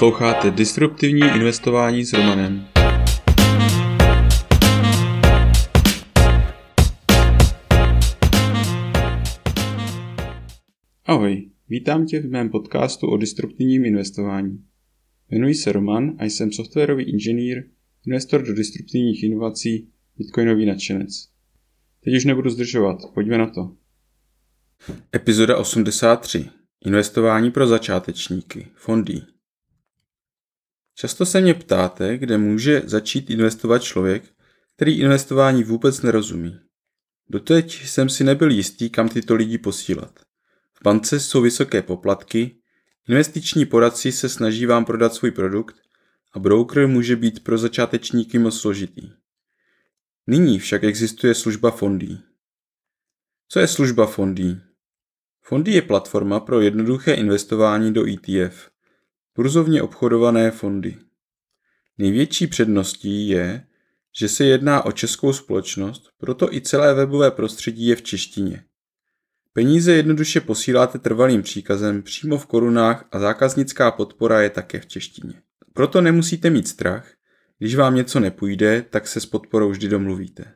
Posloucháte Disruptivní investování s Romanem. Ahoj, vítám tě v mém podcastu o disruptivním investování. Jmenuji se Roman a jsem softwarový inženýr, investor do disruptivních inovací, bitcoinový nadšenec. Teď už nebudu zdržovat, pojďme na to. Epizoda 83. Investování pro začátečníky. Fondy. Často se mě ptáte, kde může začít investovat člověk, který investování vůbec nerozumí. Doteď jsem si nebyl jistý, kam tyto lidi posílat. V bance jsou vysoké poplatky, investiční poradci se snaží vám prodat svůj produkt a broker může být pro začátečníky moc složitý. Nyní však existuje služba fondy. Co je služba fondy? Fondy je platforma pro jednoduché investování do ETF, burzovně obchodované fondy. Největší předností je, že se jedná o českou společnost, proto i celé webové prostředí je v češtině. Peníze jednoduše posíláte trvalým příkazem přímo v korunách a zákaznická podpora je také v češtině. Proto nemusíte mít strach, když vám něco nepůjde, tak se s podporou vždy domluvíte.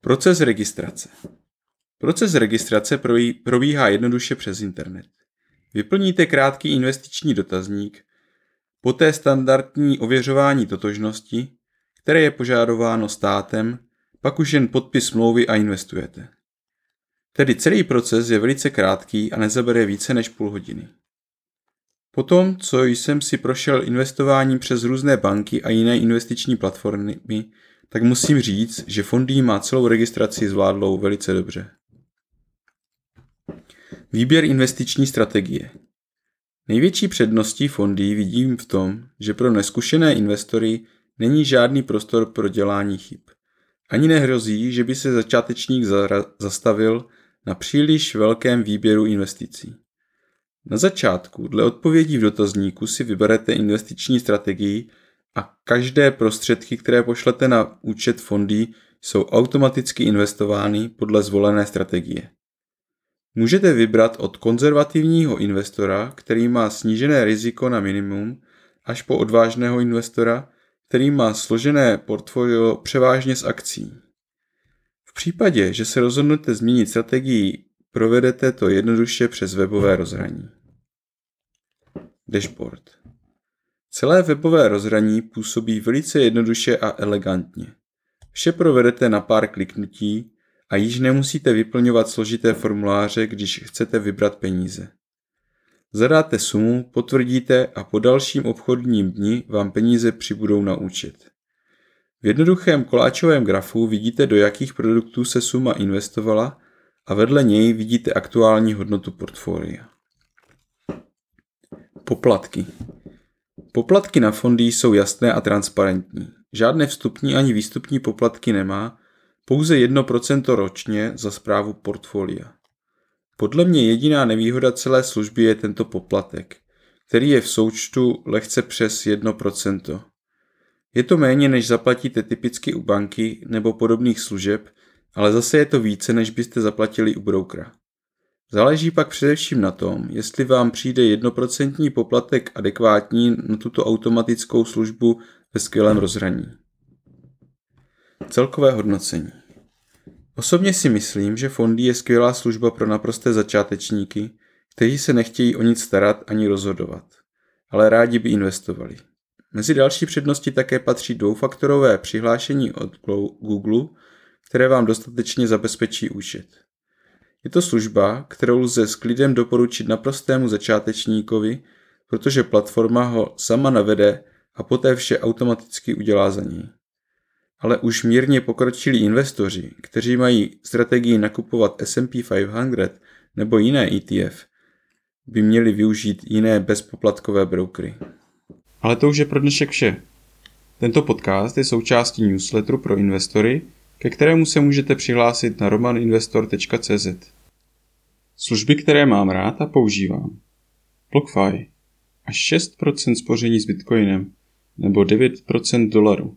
Proces registrace. Proces registrace probíhá jednoduše přes internet. Vyplníte krátký investiční dotazník, poté standardní ověřování totožnosti, které je požadováno státem, pak už jen podpis smlouvy a investujete. Tedy celý proces je velice krátký a nezabere více než půl hodiny. Potom, co jsem si prošel investováním přes různé banky a jiné investiční platformy, tak musím říct, že Fondy má celou registraci zvládlou velice dobře. Výběr investiční strategie. Největší předností fondy vidím v tom, že pro neskušené investory není žádný prostor pro dělání chyb. Ani nehrozí, že by se začátečník zastavil na příliš velkém výběru investicí. Na začátku dle odpovědí v dotazníku si vyberete investiční strategii a každé prostředky, které pošlete na účet fondy, jsou automaticky investovány podle zvolené strategie. Můžete vybrat od konzervativního investora, který má snížené riziko na minimum, až po odvážného investora, který má složené portfolio převážně z akcí. V případě, že se rozhodnete změnit strategii, provedete to jednoduše přes webové rozhraní. Dashboard. Celé webové rozhraní působí velice jednoduše a elegantně. Vše provedete na pár kliknutí a již nemusíte vyplňovat složité formuláře, když chcete vybrat peníze. Zadáte sumu, potvrdíte a po dalším obchodním dni vám peníze přibudou na účet. V jednoduchém koláčovém grafu vidíte, do jakých produktů se suma investovala a vedle něj vidíte aktuální hodnotu portfolia. Poplatky. Poplatky na fondy jsou jasné a transparentní. Žádné vstupní ani výstupní poplatky nemá, pouze 1% ročně za zprávu portfolia. Podle mě jediná nevýhoda celé služby je tento poplatek, který je v součtu lehce přes 1%. Je to méně, než zaplatíte typicky u banky nebo podobných služeb, ale zase je to více, než byste zaplatili u brokera. Záleží pak především na tom, jestli vám přijde jednoprocentní poplatek adekvátní na tuto automatickou službu ve skvělém rozhraní. Celkové hodnocení. Osobně si myslím, že fondy je skvělá služba pro naprosté začátečníky, kteří se nechtějí o nic starat ani rozhodovat, ale rádi by investovali. Mezi další přednosti také patří dvoufaktorové přihlášení od Google, které vám dostatečně zabezpečí účet. Je to služba, kterou lze s klidem doporučit naprostému začátečníkovi, protože platforma ho sama navede a poté vše automaticky udělá za něj. Ale už mírně pokročilí investoři, kteří mají strategii nakupovat S&P 500 nebo jiné ETF, by měli využít jiné bezpoplatkové brokery. Ale to už je pro dnešek vše. Tento podcast je součástí newsletteru pro investory, ke kterému se můžete přihlásit na romaninvestor.cz. Služby, které mám rád a používám. BlockFi až 6% spoření s Bitcoinem nebo 9% dolaru.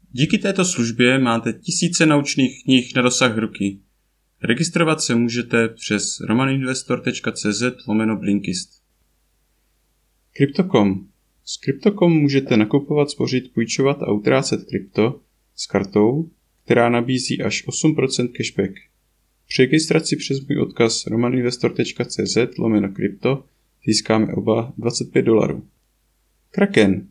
Díky této službě máte tisíce naučných knih na dosah ruky. Registrovat se můžete přes romaninvestor.cz lomeno Blinkist. Crypto.com. S Crypto.com můžete nakupovat, spořit, půjčovat a utrácet krypto s kartou, která nabízí až 8% cashback. Při registraci přes můj odkaz romaninvestor.cz lomeno krypto získáme oba 25 dolarů. Kraken.